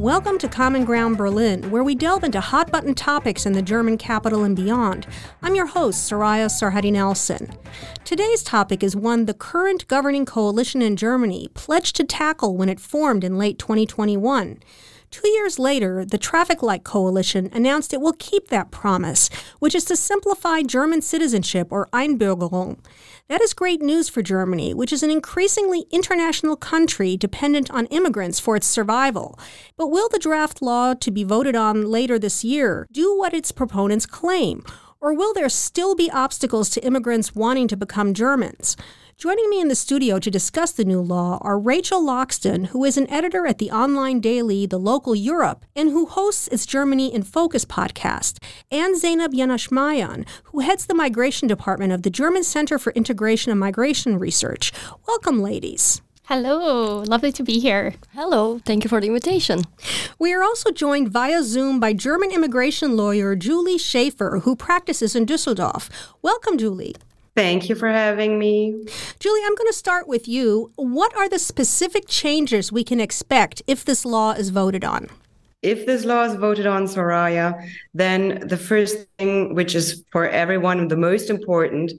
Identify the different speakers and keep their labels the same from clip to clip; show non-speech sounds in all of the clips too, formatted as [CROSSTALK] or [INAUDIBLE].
Speaker 1: Welcome to Common Ground Berlin, where we delve into hot button topics in the German capital and beyond. I'm your host, Soraya Sarhaddi Nelson. Today's topic is one the current governing coalition in Germany pledged to tackle when it formed in late 2021. Two years later, the Traffic Light Coalition announced it will keep that promise, which is to simplify German citizenship or Einbürgerung. That is great news for Germany, which is an increasingly international country dependent on immigrants for its survival. But will the draft law to be voted on later this year do what its proponents claim? Or will there still be obstacles to immigrants wanting to become Germans? Joining me in the studio to discuss the new law are Rachel Loxton, who is an editor at the online daily The Local Europe and who hosts its Germany in Focus podcast, and Zeynep Yanaşmayan, who heads the migration department of the German Center for Integration and Migration Research. Welcome, ladies.
Speaker 2: Hello, lovely to be here.
Speaker 3: Hello, thank you for the invitation.
Speaker 1: We are also joined via Zoom by German immigration lawyer Julie Schaefer, who practices in Düsseldorf. Welcome, Julie.
Speaker 4: Thank you for having me.
Speaker 1: Julie, I'm going to start with you. What are the specific changes we can expect if this law is voted on?
Speaker 4: If this law is voted on, Soraya, then the first thing, which is for everyone the most important,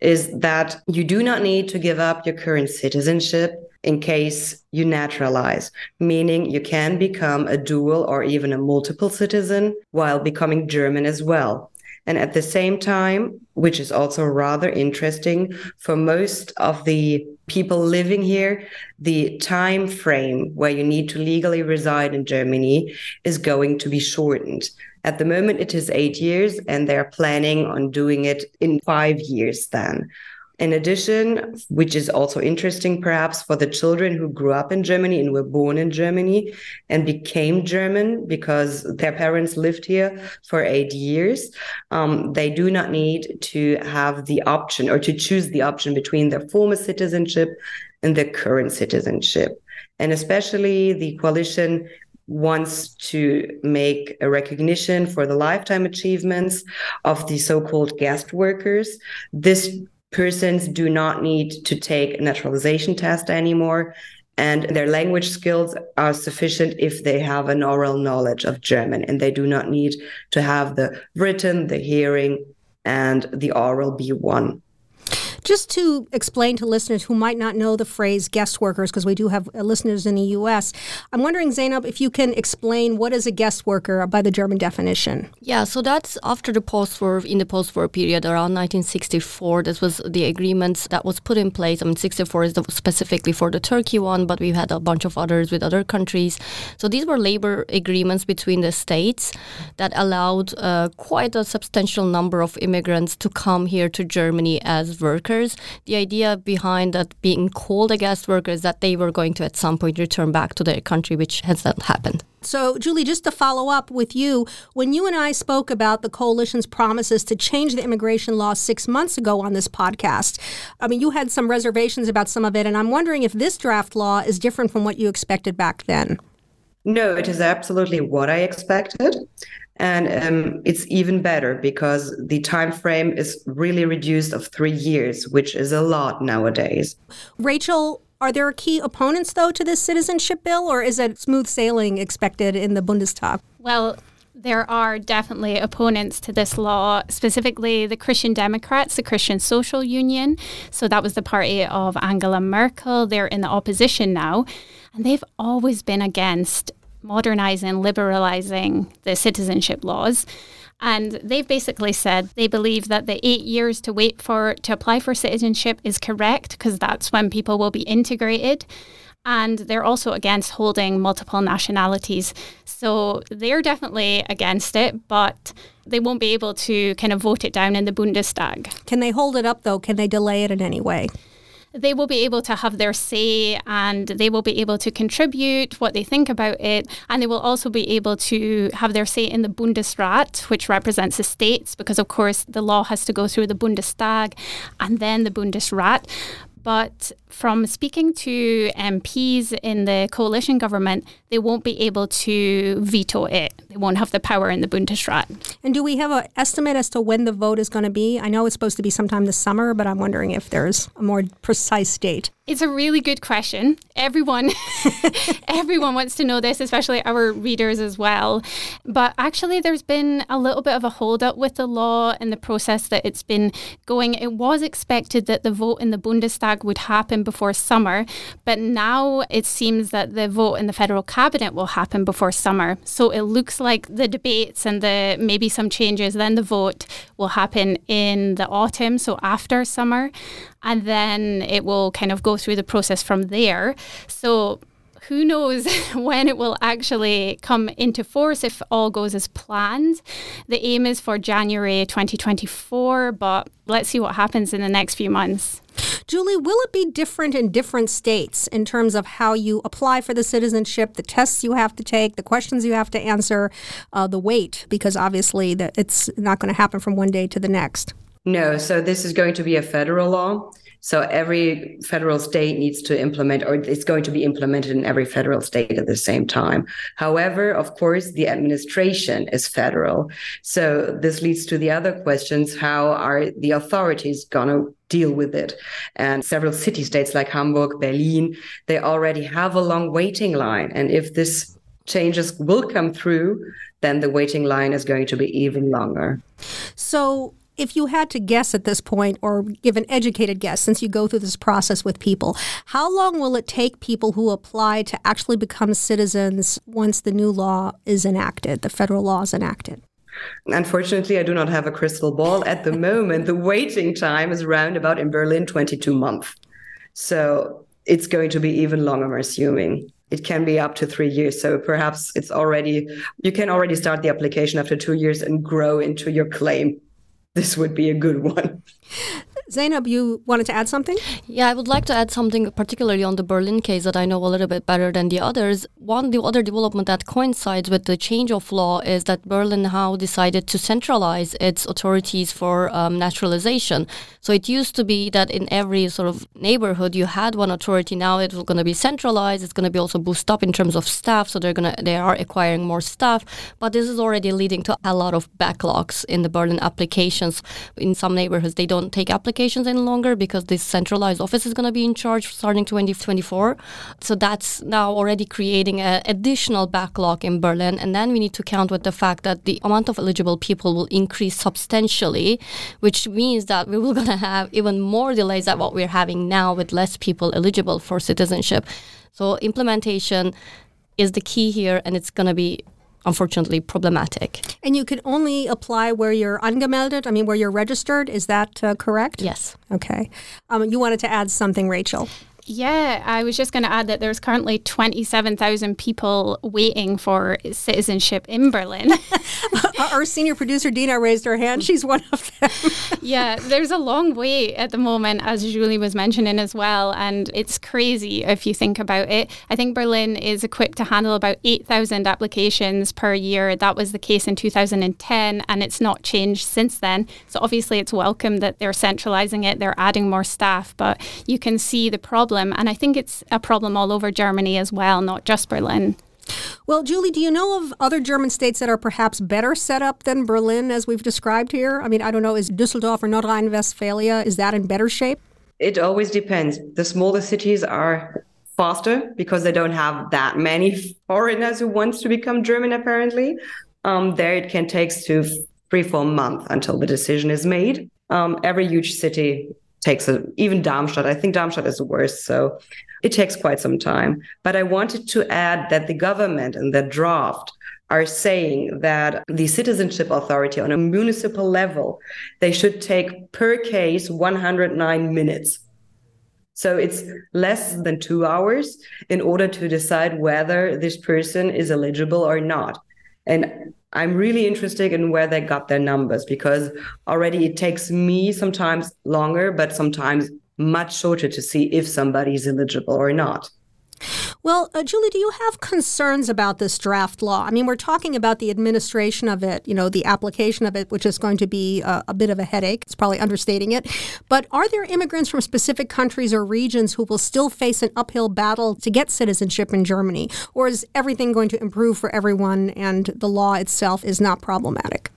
Speaker 4: is that you do not need to give up your current citizenship in case you naturalize, meaning you can become a dual or even a multiple citizen while becoming German as well. And at the same time, which is also rather interesting, for most of the people living here, the time frame where you need to legally reside in Germany is going to be shortened. At the moment, it is eight years, and they're planning on doing it in five years then. In addition, which is also interesting perhaps for the children who grew up in Germany and were born in Germany and became German because their parents lived here for eight years, um, they do not need to have the option or to choose the option between their former citizenship and their current citizenship. And especially the coalition wants to make a recognition for the lifetime achievements of the so-called guest workers. This persons do not need to take a naturalization test anymore and their language skills are sufficient if they have an oral knowledge of German and they do not need to have the written, the hearing, and the oral B1.
Speaker 1: Just to explain to listeners who might not know the phrase guest workers, because we do have uh, listeners in the U.S., I'm wondering, Zeynep, if you can explain what is a guest worker by the German definition.
Speaker 3: Yeah, so that's after the post-war, in the post-war period, around 1964. This was the agreements that was put in place. I mean, 64 is specifically for the Turkey one, but we've had a bunch of others with other countries. So these were labor agreements between the states that allowed uh, quite a substantial number of immigrants to come here to Germany as workers workers. The idea behind that being called a guest worker is that they were going to at some point return back to their country, which has not happened.
Speaker 1: So, Julie, just to follow up with you, when you and I spoke about the coalition's promises to change the immigration law six months ago on this podcast, I mean, you had some reservations about some of it, and I'm wondering if this draft law is different from what you expected back then.
Speaker 4: No, it is absolutely what I expected and um, it's even better because the time frame is really reduced of three years which is a lot nowadays
Speaker 1: rachel are there key opponents though to this citizenship bill or is it smooth sailing expected in the bundestag
Speaker 2: well there are definitely opponents to this law, specifically the Christian Democrats, the Christian Social Union. So that was the party of Angela Merkel. They're in the opposition now. And they've always been against modernizing, liberalizing the citizenship laws. And they've basically said they believe that the eight years to wait for to apply for citizenship is correct because that's when people will be integrated. And they're also against holding multiple nationalities. So they're definitely against it, but they won't be able to kind of vote it down in the Bundestag.
Speaker 1: Can they hold it up though? Can they delay it in any way?
Speaker 2: They will be able to have their say and they will be able to contribute what they think about it. And they will also be able to have their say in the Bundesrat, which represents the states, because of course the law has to go through the Bundestag and then the Bundesrat. But from speaking to MPs in the coalition government, they won't be able to veto it. They won't have the power in the Bundesrat.
Speaker 1: And do we have an estimate as to when the vote is going to be? I know it's supposed to be sometime this summer, but I'm wondering if there's a more precise date.
Speaker 2: It's a really good question. Everyone [LAUGHS] everyone wants to know this, especially our readers as well. But actually there's been a little bit of a hold up with the law and the process that it's been going. It was expected that the vote in the Bundestag would happen before summer, but now it seems that the vote in the federal cabinet will happen before summer. So it looks like the debates and the maybe some changes, then the vote will happen in the autumn, so after summer and then it will kind of go through the process from there. So who knows [LAUGHS] when it will actually come into force if all goes as planned. The aim is for January 2024, but let's see what happens in the next few months.
Speaker 1: Julie, will it be different in different states in terms of how you apply for the citizenship, the tests you have to take, the questions you have to answer, uh, the wait? Because obviously, that it's not going to happen from one day to the next.
Speaker 4: No, so this is going to be a federal law. So every federal state needs to implement, or it's going to be implemented in every federal state at the same time. However, of course, the administration is federal. So this leads to the other questions how are the authorities going to deal with it. And several city states like Hamburg, Berlin, they already have a long waiting line. And if this changes will come through, then the waiting line is going to be even longer.
Speaker 1: So if you had to guess at this point or give an educated guess since you go through this process with people how long will it take people who apply to actually become citizens once the new law is enacted the federal law is enacted
Speaker 4: Unfortunately, I do not have a crystal ball at the moment. The waiting time is around about in Berlin 22 months. So it's going to be even longer, I'm assuming. It can be up to three years. So perhaps it's already, you can already start the application after two years and grow into your claim this would be a good one.
Speaker 1: Zeynep, you wanted to add something?
Speaker 3: Yeah, I would like to add something particularly on the Berlin case that I know a little bit better than the others. One, the other development that coincides with the change of law is that Berlin now decided to centralize its authorities for um, naturalization. So it used to be that in every sort of neighborhood you had one authority. Now it's going to be centralized. It's going to be also boosted up in terms of staff. So they're going to they are acquiring more staff. But this is already leading to a lot of backlogs in the Berlin applications. In some neighborhoods, they don't take applications applications any longer because this centralized office is going to be in charge starting 2024. So that's now already creating an additional backlog in Berlin. And then we need to count with the fact that the amount of eligible people will increase substantially, which means that we will [LAUGHS] going to have even more delays than what we're having now with less people eligible for citizenship. So implementation is the key here, and it's going to be unfortunately problematic.
Speaker 1: And you can only apply where you're angemeldet, I mean, where you're registered. Is that uh, correct?
Speaker 3: Yes.
Speaker 1: Okay. Um, you wanted to add something, Rachel.
Speaker 2: Yeah, I was just going to add that there's currently 27,000 people waiting for citizenship in Berlin. [LAUGHS]
Speaker 1: Our senior producer, Dina, raised her hand. She's one of them. [LAUGHS]
Speaker 2: yeah, there's a long wait at the moment, as Julie was mentioning as well. And it's crazy if you think about it. I think Berlin is equipped to handle about 8,000 applications per year. That was the case in 2010, and it's not changed since then. So obviously, it's welcome that they're centralizing it, they're adding more staff, but you can see the problem problem. And I think it's a problem all over Germany as well, not just Berlin.
Speaker 1: Well, Julie, do you know of other German states that are perhaps better set up than Berlin, as we've described here? I mean, I don't know, is Düsseldorf or North Rhine Westphalia, is that in better shape?
Speaker 4: It always depends. The smaller cities are faster because they don't have that many foreigners who want to become German, apparently. Um, there it can take to three, four months until the decision is made. Um, every huge city takes a, even Darmstadt. I think Darmstadt is the worst. So it takes quite some time. But I wanted to add that the government and the draft are saying that the citizenship authority on a municipal level they should take per case 109 minutes so it's less than two hours in order to decide whether this person is eligible or not and I'm really interested in where they got their numbers because already it takes me sometimes longer, but sometimes much shorter to see if somebody is eligible or not.
Speaker 1: Well, uh, Julie, do you have concerns about this draft law? I mean, we're talking about the administration of it, you know, the application of it, which is going to be uh, a bit of a headache. It's probably understating it. But are there immigrants from specific countries or regions who will still face an uphill battle to get citizenship in Germany? Or is everything going to improve for everyone and the law itself is not problematic?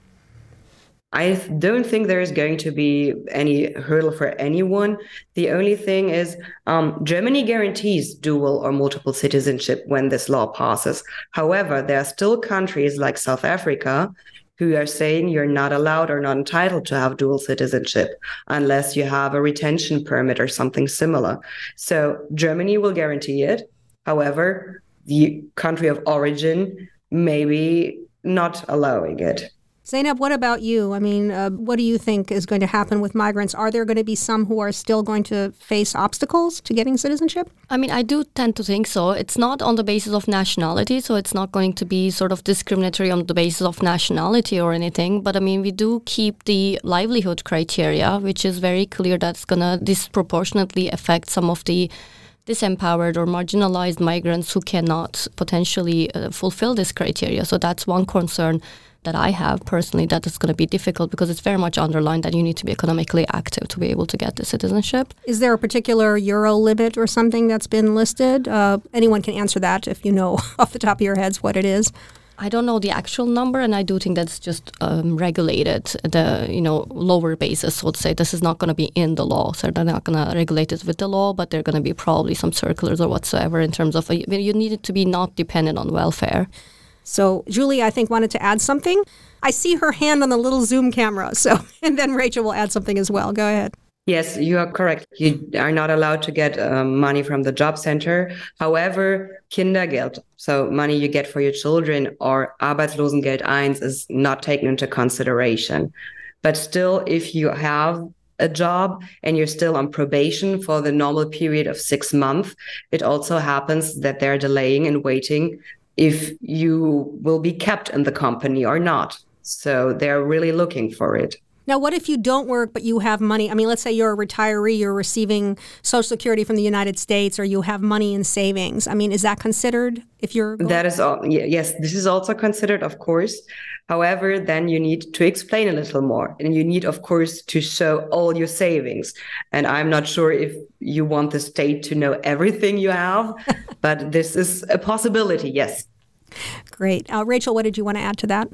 Speaker 4: I don't think there is going to be any hurdle for anyone. The only thing is, um, Germany guarantees dual or multiple citizenship when this law passes. However, there are still countries like South Africa who are saying you're not allowed or not entitled to have dual citizenship unless you have a retention permit or something similar. So Germany will guarantee it. However, the country of origin maybe not allowing it.
Speaker 1: Zeynep, what about you? I mean, uh, what do you think is going to happen with migrants? Are there going to be some who are still going to face obstacles to getting citizenship?
Speaker 3: I mean, I do tend to think so. It's not on the basis of nationality, so it's not going to be sort of discriminatory on the basis of nationality or anything. But I mean, we do keep the livelihood criteria, which is very clear that's going to disproportionately affect some of the disempowered or marginalized migrants who cannot potentially uh, fulfill this criteria. So that's one concern that I have personally that is going to be difficult because it's very much underlined that you need to be economically active to be able to get the citizenship.
Speaker 1: Is there a particular euro limit or something that's been listed? Uh, anyone can answer that if you know [LAUGHS] off the top of your heads what it is.
Speaker 3: I don't know the actual number, and I do think that's just um, regulated the you know lower basis. So to say, this is not going to be in the law, so they're not going to regulate it with the law, but they're going to be probably some circulars or whatsoever in terms of uh, you need it to be not dependent on welfare.
Speaker 1: So Julie, I think wanted to add something. I see her hand on the little Zoom camera. So [LAUGHS] and then Rachel will add something as well. Go ahead.
Speaker 4: Yes, you are correct. You are not allowed to get um, money from the job center. However, Kindergeld, so money you get for your children, or Arbeitslosengeld 1 is not taken into consideration. But still, if you have a job and you're still on probation for the normal period of six months, it also happens that they're delaying and waiting if you will be kept in the company or not. So they're really looking for it.
Speaker 1: Now, what if you don't work but you have money? I mean, let's say you're a retiree, you're receiving Social Security from the United States, or you have money in savings. I mean, is that considered if you're.
Speaker 4: Going- that is all. Yes, this is also considered, of course. However, then you need to explain a little more. And you need, of course, to show all your savings. And I'm not sure if you want the state to know everything you have, [LAUGHS] but this is a possibility, yes.
Speaker 1: Great. Uh, Rachel, what did you want to add to that?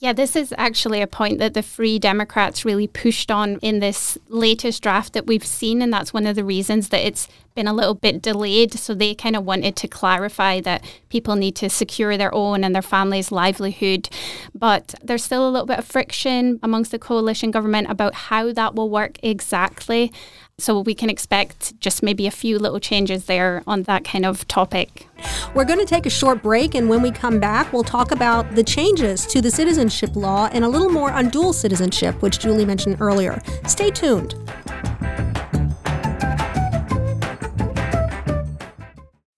Speaker 2: Yeah, this is actually a point that the Free Democrats really pushed on in this latest draft that we've seen. And that's one of the reasons that it's been a little bit delayed. So they kind of wanted to clarify that people need to secure their own and their family's livelihood. But there's still a little bit of friction amongst the coalition government about how that will work exactly. So we can expect just maybe a few little changes there on that kind of topic.
Speaker 1: We're going to take a short break, and when we come back, we'll talk about the changes to the citizenship law and a little more on dual citizenship, which Julie mentioned earlier. Stay tuned.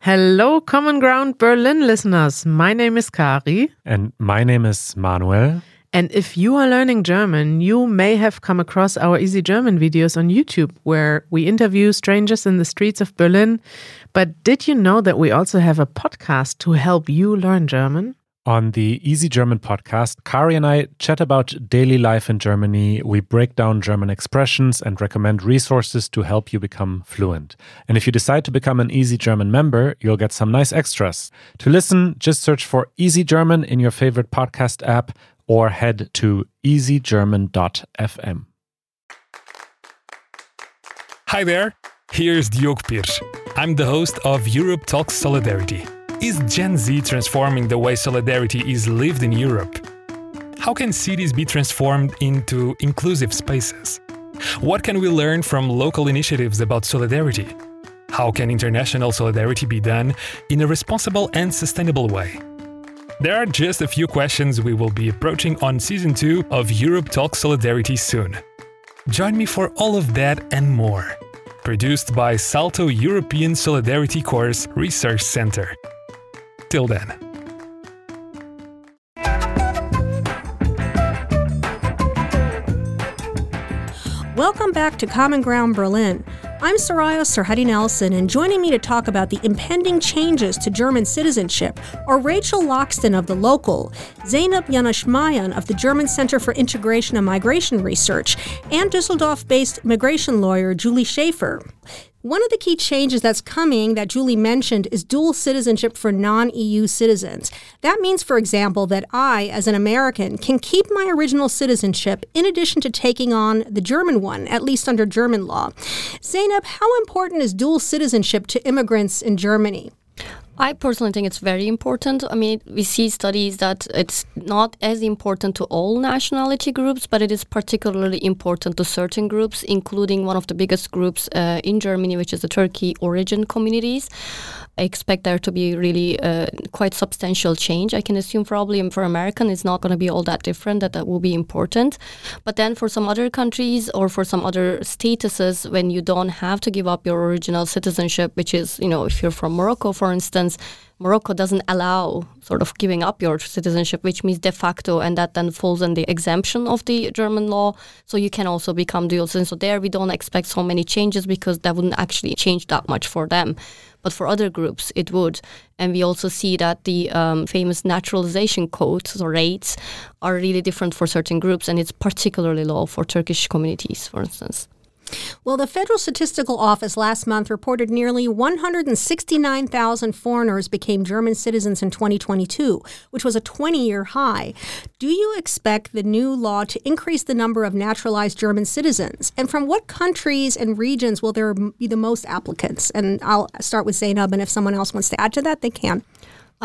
Speaker 5: Hello, Common Ground Berlin listeners. My name is Kari.
Speaker 6: And my name is Manuel.
Speaker 5: And if you are learning German, you may have come across our Easy German videos on YouTube, where we interview strangers in the streets of Berlin. But did you know that we also have a podcast to help you learn German?
Speaker 6: On the Easy German podcast, Kari and I chat about daily life in Germany. We break down German expressions and recommend resources to help you become fluent. And if you decide to become an Easy German member, you'll get some nice extras. To listen, just search for Easy German in your favorite podcast app or head to easygerman.fm.
Speaker 7: Hi there, here's Diog Pirsch. I'm the host of Europe Talks Solidarity. Is Gen Z transforming the way solidarity is lived in Europe? How can cities be transformed into inclusive spaces? What can we learn from local initiatives about solidarity? How can international solidarity be done in a responsible and sustainable way? There are just a few questions we will be approaching on season 2 of Europe Talk Solidarity soon. Join me for all of that and more. Produced by Salto European Solidarity Corps Research Center. Till then.
Speaker 1: Welcome back to Common Ground Berlin. I'm Soraya Sarhaddi Nelson, and joining me to talk about the impending changes to German citizenship are Rachel Loxton of The Local, Zeynep Yanaşmayan of the German Center for Integration and Migration Research, and Dusseldorf based migration lawyer Julie Schaefer. One of the key changes that's coming that Julie mentioned is dual citizenship for non EU citizens. That means, for example, that I, as an American, can keep my original citizenship in addition to taking on the German one, at least under German law. Zeynep, how important is dual citizenship to immigrants in Germany?
Speaker 3: I personally think it's very important. I mean, we see studies that it's not as important to all nationality groups, but it is particularly important to certain groups, including one of the biggest groups uh, in Germany, which is the Turkey origin communities. I expect there to be really uh, quite substantial change. I can assume probably for American it's not going to be all that different. That that will be important, but then for some other countries or for some other statuses, when you don't have to give up your original citizenship, which is you know if you're from Morocco, for instance, Morocco doesn't allow sort of giving up your citizenship, which means de facto, and that then falls in the exemption of the German law. So you can also become dual citizen. So there we don't expect so many changes because that wouldn't actually change that much for them. But for other groups, it would. And we also see that the um, famous naturalization codes or rates are really different for certain groups, and it's particularly low for Turkish communities, for instance.
Speaker 1: Well, the Federal Statistical Office last month reported nearly 169,000 foreigners became German citizens in 2022, which was a 20 year high. Do you expect the new law to increase the number of naturalized German citizens? And from what countries and regions will there be the most applicants? And I'll start with Zeynep, and if someone else wants to add to that, they can.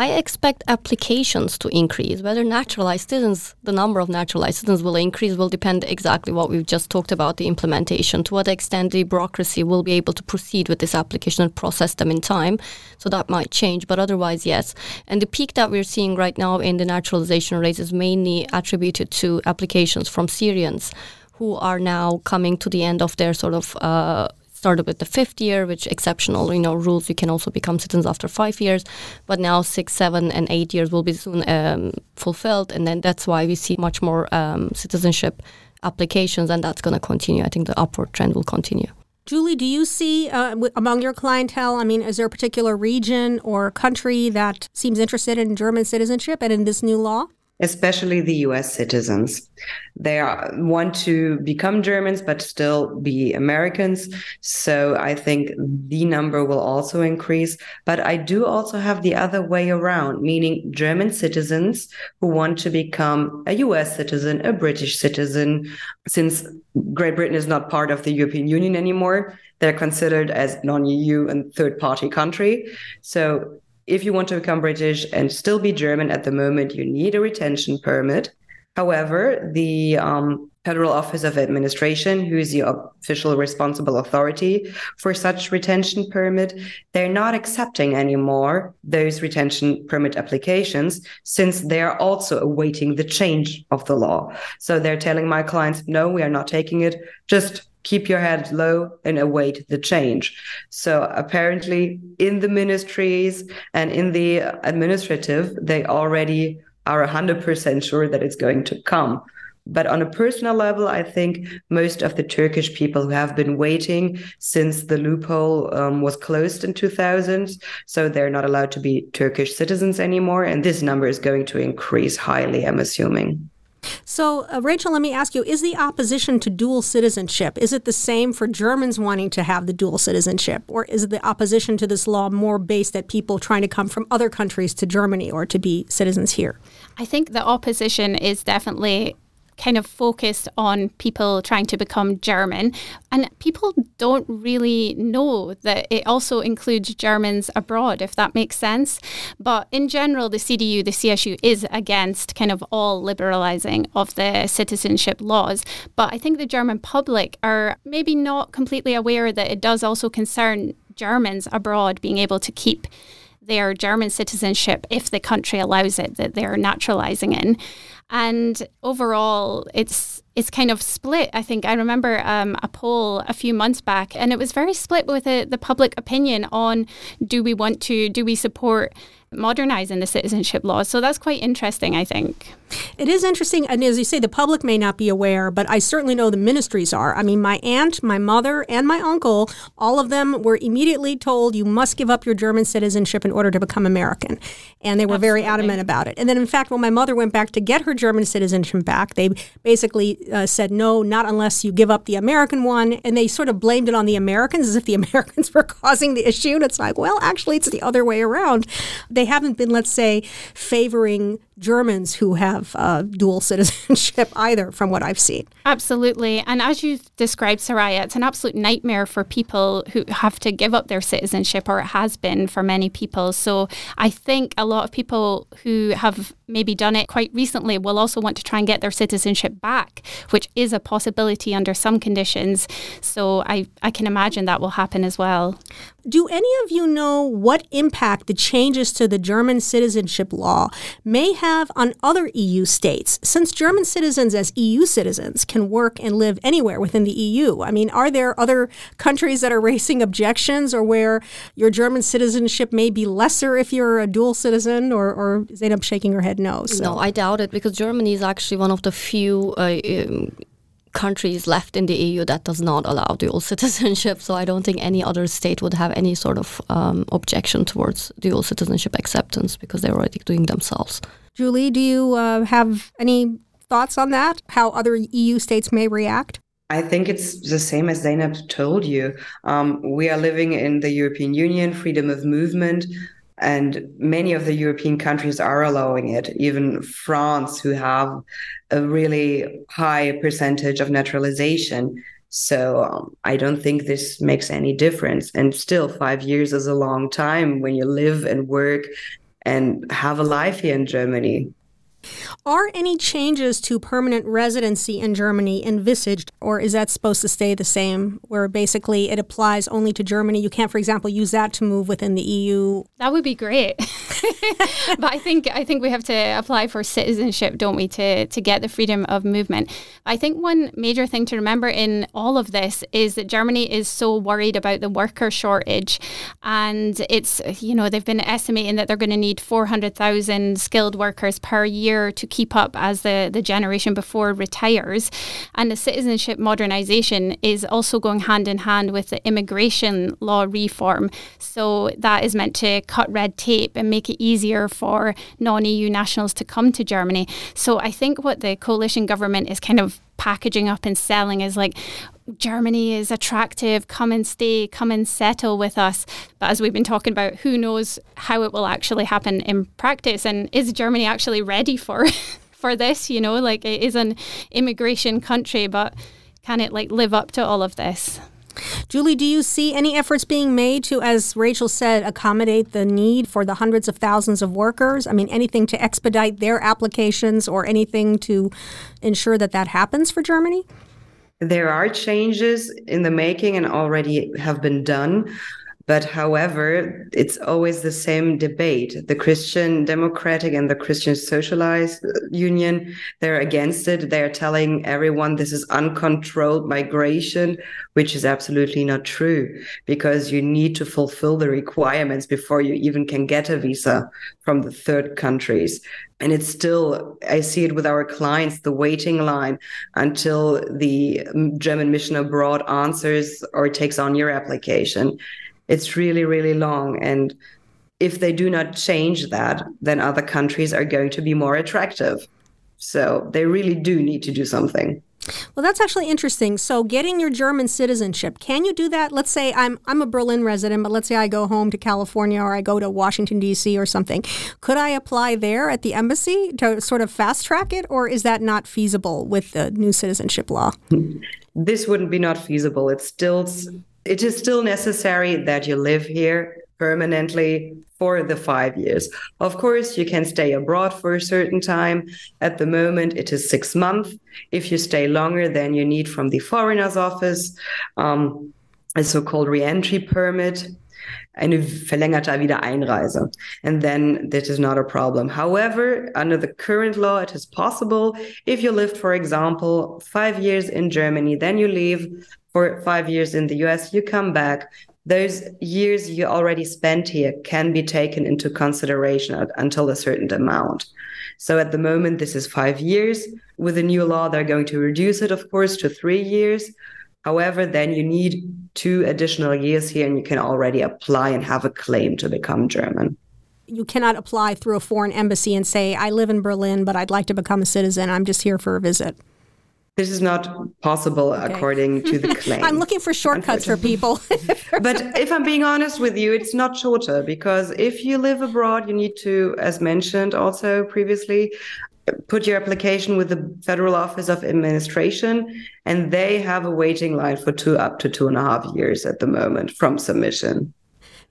Speaker 3: I expect applications to increase. Whether naturalized citizens, the number of naturalized citizens will increase will depend exactly what we've just talked about the implementation. To what extent the bureaucracy will be able to proceed with this application and process them in time. So that might change, but otherwise, yes. And the peak that we're seeing right now in the naturalization rates is mainly attributed to applications from Syrians who are now coming to the end of their sort of uh, started with the fifth year, which exceptional, you know, rules you can also become citizens after five years, but now six, seven, and eight years will be soon um, fulfilled, and then that's why we see much more um, citizenship applications, and that's going to continue. I think the upward trend will continue.
Speaker 1: Julie, do you see uh, among your clientele? I mean, is there a particular region or country that seems interested in German citizenship and in this new law?
Speaker 4: Especially the US citizens. They are, want to become Germans, but still be Americans. So I think the number will also increase. But I do also have the other way around, meaning German citizens who want to become a US citizen, a British citizen, since Great Britain is not part of the European Union anymore. They're considered as non EU and third party country. So if you want to become British and still be German at the moment, you need a retention permit. However, the um, Federal Office of Administration, who is the official responsible authority for such retention permit, they're not accepting anymore those retention permit applications since they are also awaiting the change of the law. So they're telling my clients, no, we are not taking it. Just keep your head low and await the change. So apparently, in the ministries and in the administrative, they already are 100% sure that it's going to come. But on a personal level, I think most of the Turkish people who have been waiting since the loophole um, was closed in 2000, so they're not allowed to be Turkish citizens anymore. And this number is going to increase highly, I'm assuming.
Speaker 1: So, uh, Rachel, let me ask you: Is the opposition to dual citizenship is it the same for Germans wanting to have the dual citizenship, or is the opposition to this law more based at people trying to come from other countries to Germany or to be citizens here?
Speaker 2: I think the opposition is definitely kind of focused on people trying to become German. And people don't really know that it also includes Germans abroad, if that makes sense. But in general, the CDU, the CSU is against kind of all liberalising of the citizenship laws. But I think the German public are maybe not completely aware that it does also concern Germans abroad being able to keep their German citizenship if the country allows it that they're naturalizing in. And overall, it's it's kind of split. I think I remember um, a poll a few months back, and it was very split with the, the public opinion on do we want to do we support modernizing the citizenship laws. So that's quite interesting, I think.
Speaker 1: It is interesting. And as you say, the public may not be aware, but I certainly know the ministries are. I mean, my aunt, my mother, and my uncle, all of them were immediately told you must give up your German citizenship in order to become American. And they were Absolutely. very adamant about it. And then, in fact, when my mother went back to get her German citizenship back. They basically uh, said, no, not unless you give up the American one. And they sort of blamed it on the Americans as if the [LAUGHS] Americans were causing the issue. And it's like, well, actually, it's the other way around. They haven't been, let's say, favoring Germans who have uh, dual [LAUGHS] citizenship either, from what I've seen.
Speaker 2: Absolutely. And as you described, Soraya, it's an absolute nightmare for people who have to give up their citizenship, or it has been for many people. So I think a lot of people who have maybe done it quite recently will also want to try and get their citizenship back, which is a possibility under some conditions. So I, I can imagine that will happen as well.
Speaker 1: Do any of you know what impact the changes to the German citizenship law may have on other EU states, since German citizens, as EU citizens, can work and live anywhere within the EU? I mean, are there other countries that are raising objections or where your German citizenship may be lesser if you're a dual citizen, or, or Zeynep shaking her head no?
Speaker 3: So. No, I doubt it because Germany is actually one of the few uh, um, countries left in the EU that does not allow dual [LAUGHS] citizenship. So I don't think any other state would have any sort of um, objection towards dual citizenship acceptance because they're already doing themselves.
Speaker 1: Julie, do you uh, have any thoughts on that? How other EU states may react?
Speaker 4: I think it's the same as Zeynep told you. Um, we are living in the European Union, freedom of movement. And many of the European countries are allowing it, even France, who have a really high percentage of naturalization. So um, I don't think this makes any difference. And still, five years is a long time when you live and work and have a life here in Germany.
Speaker 1: Are any changes to permanent residency in Germany envisaged, or is that supposed to stay the same, where basically it applies only to Germany? You can't, for example, use that to move within the EU.
Speaker 2: That would be great, [LAUGHS] but I think I think we have to apply for citizenship, don't we, to to get the freedom of movement. I think one major thing to remember in all of this is that Germany is so worried about the worker shortage, and it's you know they've been estimating that they're going to need four hundred thousand skilled workers per year year to keep up as the, the generation before retires. And the citizenship modernisation is also going hand in hand with the immigration law reform. So that is meant to cut red tape and make it easier for non EU nationals to come to Germany. So I think what the coalition government is kind of packaging up and selling is like Germany is attractive, come and stay, come and settle with us. But as we've been talking about, who knows how it will actually happen in practice and is Germany actually ready for [LAUGHS] for this, you know, like it is an immigration country, but can it like live up to all of this?
Speaker 1: Julie, do you see any efforts being made to, as Rachel said, accommodate the need for the hundreds of thousands of workers? I mean, anything to expedite their applications or anything to ensure that that happens for Germany?
Speaker 4: There are changes in the making and already have been done. But however, it's always the same debate. The Christian Democratic and the Christian Socialized Union, they're against it. They're telling everyone this is uncontrolled migration, which is absolutely not true because you need to fulfill the requirements before you even can get a visa from the third countries. And it's still, I see it with our clients, the waiting line until the German mission abroad answers or takes on your application it's really, really long. And if they do not change that, then other countries are going to be more attractive. So they really do need to do something.
Speaker 1: Well, that's actually interesting. So, getting your German citizenship, can you do that? Let's say I'm I'm a Berlin resident, but let's say I go home to California or I go to Washington D.C. or something. Could I apply there at the embassy to sort of fast track it, or is that not feasible with the new citizenship law?
Speaker 4: This wouldn't be not feasible. It's still it is still necessary that you live here permanently for the five years. Of course, you can stay abroad for a certain time. At the moment, it is six months. If you stay longer, then you need from the foreigners office um, a so-called re-entry permit. Eine verlängerte Wiedereinreise. And then that is not a problem. However, under the current law, it is possible if you lived, for example, five years in Germany, then you leave for five years in the US, you come back, those years you already spent here can be taken into consideration until a certain amount. So at the moment, this is five years. With the new law, they're going to reduce it, of course, to three years. However, then you need two additional years here and you can already apply and have a claim to become German.
Speaker 1: you cannot apply through a foreign embassy and say, I live in Berlin, but I'd like to become a citizen. I'm just here for a visit.
Speaker 4: This is not possible okay. according to the [LAUGHS] claim.
Speaker 1: I'm looking for shortcuts for people. [LAUGHS]
Speaker 4: but if I'm being honest with you, it's not shorter because if you live abroad, you need to, as mentioned also previously, put your application with the Federal Office of Administration, and they have a waiting line for two up to two and a half years at the moment from submission.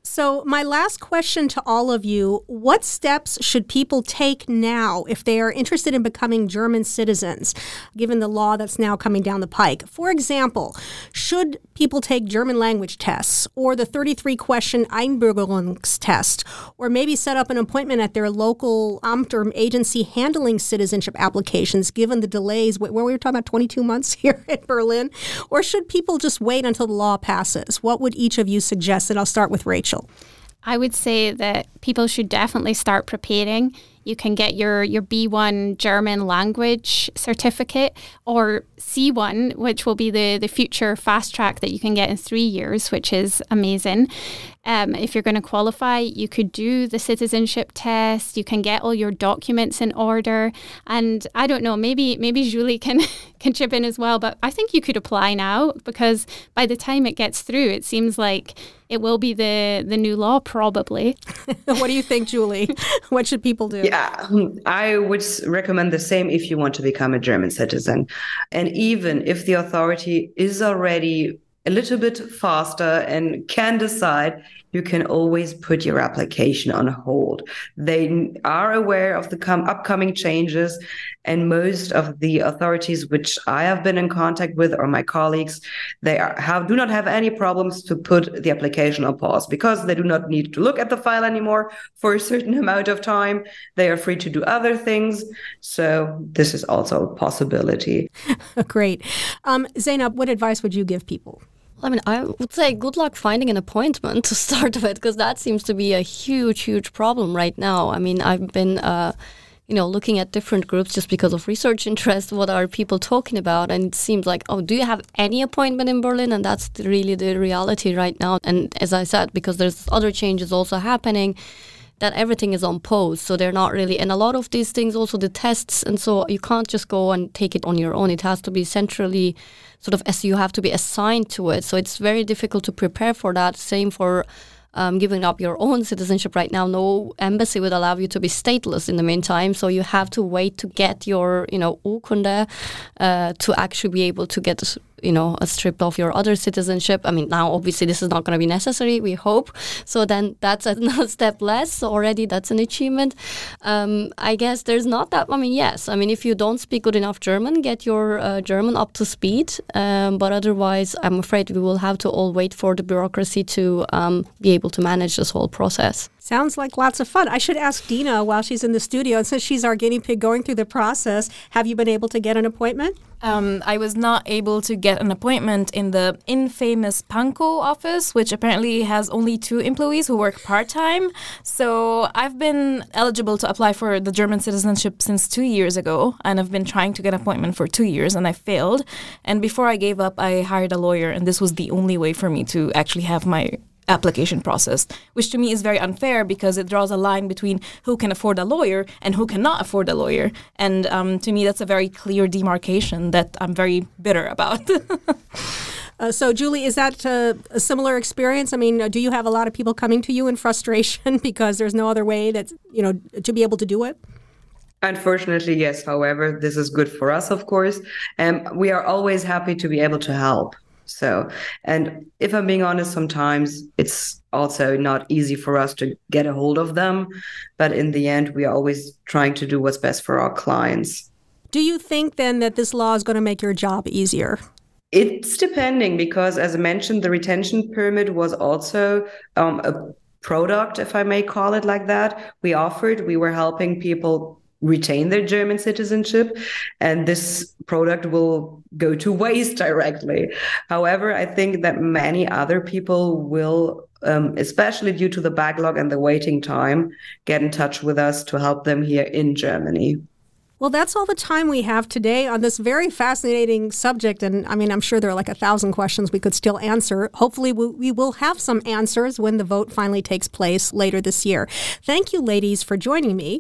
Speaker 1: So, my last question to all of you what steps should people take now if they are interested in becoming German citizens, given the law that's now coming down the pike? For example, should people take German language tests or the 33 question Einbürgerungstest, or maybe set up an appointment at their local Amt or agency handling citizenship applications, given the delays where we were talking about 22 months [LAUGHS] here in Berlin? Or should people just wait until the law passes? What would each of you suggest? And I'll start with Rachel.
Speaker 2: I would say that people should definitely start preparing. You can get your, your B1 German language certificate or C1, which will be the, the future fast track that you can get in three years, which is amazing. Um, if you're going to qualify, you could do the citizenship test. You can get all your documents in order, and I don't know, maybe maybe Julie can [LAUGHS] can chip in as well. But I think you could apply now because by the time it gets through, it seems like it will be the the new law probably. [LAUGHS] [LAUGHS]
Speaker 1: what do you think, Julie? what should people do?
Speaker 4: Yeah, I would recommend the same if you want to become a German citizen, and even if the authority is already a little bit faster and can decide, you can always put your application on hold. They are aware of the com- upcoming changes, and most of the authorities which I have been in contact with or my colleagues, they are, have do not have any problems to put the application on pause because they do not need to look at the file anymore for a certain [LAUGHS] amount of time. They are free to do other things. So this is also a possibility. [LAUGHS]
Speaker 1: Great. Um, Zeynep, what advice would you give people?
Speaker 3: I mean, I would say good luck finding an appointment to [LAUGHS] start with, because that seems to be a huge, huge problem right now. I mean, I've been, uh, you know, looking at different groups just because of research interest. What are people talking about? And it seems like, oh, do you have any appointment in Berlin? And that's really the reality right now. And as I said, because there's other changes also happening that everything is on pause. So they're not really, and a lot of these things, also the tests, and so you can't just go and take it on your own. It has to be centrally, sort of, as you have to be assigned to it. So it's very difficult to prepare for that. Same for um, giving up your own citizenship right now. No embassy would allow you to be stateless in the meantime. So you have to wait to get your, you know, Urkunde uh, to actually be able to get you know, a strip of your other citizenship. I mean, now obviously this is not going to be necessary, we hope. So then that's [LAUGHS] another step less. Already that's an achievement. Um, I guess there's not that, I mean, yes. I mean, if you don't speak good enough German, get your uh, German up to speed. Um, but otherwise, I'm afraid we will have to all wait for the bureaucracy to um, be able to manage this whole process.
Speaker 1: Sounds like lots of fun. I should ask Dina while she's in the studio. And since she's our guinea pig going through the process, have you been able to get an appointment?
Speaker 8: Um, I was not able to get an appointment in the infamous Pankow office, which apparently has only two employees who work part time. So I've been eligible to apply for the German citizenship since two years ago, and I've been trying to get an appointment for two years, and I failed. And before I gave up, I hired a lawyer, and this was the only way for me to actually have my application process, which to me is very unfair because it draws a line between who can afford a lawyer and who cannot afford a lawyer. And um, to me, that's a very clear demarcation that I'm very bitter about. [LAUGHS]
Speaker 1: uh, so, Julie, is that uh, a similar experience? I mean, uh, do you have a lot of people coming to you in frustration [LAUGHS] because there's no other way that you know to be able to do it?
Speaker 4: Unfortunately, yes. However, this is good for us, of course, and we are always happy to be able to help. So, and if I'm being honest, sometimes it's also not easy for us to get a hold of them. But in the end, we are always trying to do what's best for our clients.
Speaker 1: Do you think then that this law is going to make your job easier?
Speaker 4: It's depending because, as I mentioned, the retention permit was also um, a product, if I may call it like that. We offered, we were helping people retain their German citizenship, and this product will go to [LAUGHS] waste directly. However, I think that many other people will, um, especially due to the backlog and the waiting time, get in touch with us to help them here in Germany.
Speaker 1: Well, that's all the time we have today on this very fascinating subject. And I mean, I'm sure there are like a thousand questions we could still answer. Hopefully, we, we will have some answers when the vote finally takes place later this year. Thank you, ladies, for joining me.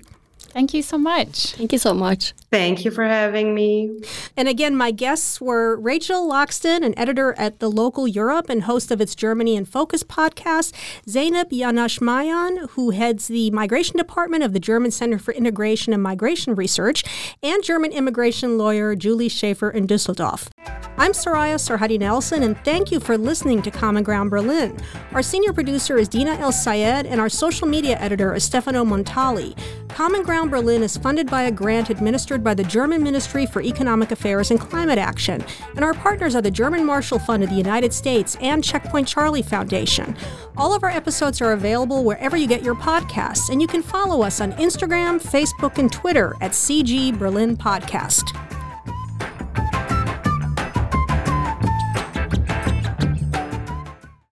Speaker 2: Thank you so much.
Speaker 3: Thank you so much.
Speaker 4: Thank you for having me.
Speaker 1: And again, my guests were Rachel Loxton, an editor at the Local Europe and host of its Germany in Focus podcast, Zeynep Yanaşmayan, who heads the Migration Department of the German Center for Integration and Migration Research, and German immigration lawyer Julie Schaefer in Düsseldorf. I'm Soraya Sarhaddi Nelson, and thank you for listening to Common Ground Berlin. Our senior producer is Dina Elsayed, and our social media editor is Stefano Montali. Common Ground Berlin is funded by a grant administered by the German Ministry for Economic Affairs and Climate Action, and our partners are the German Marshall Fund of the United States and Checkpoint Charlie Foundation. All of our episodes are available wherever you get your podcasts, and you can follow us on Instagram, Facebook, and Twitter at CG Berlin Podcast.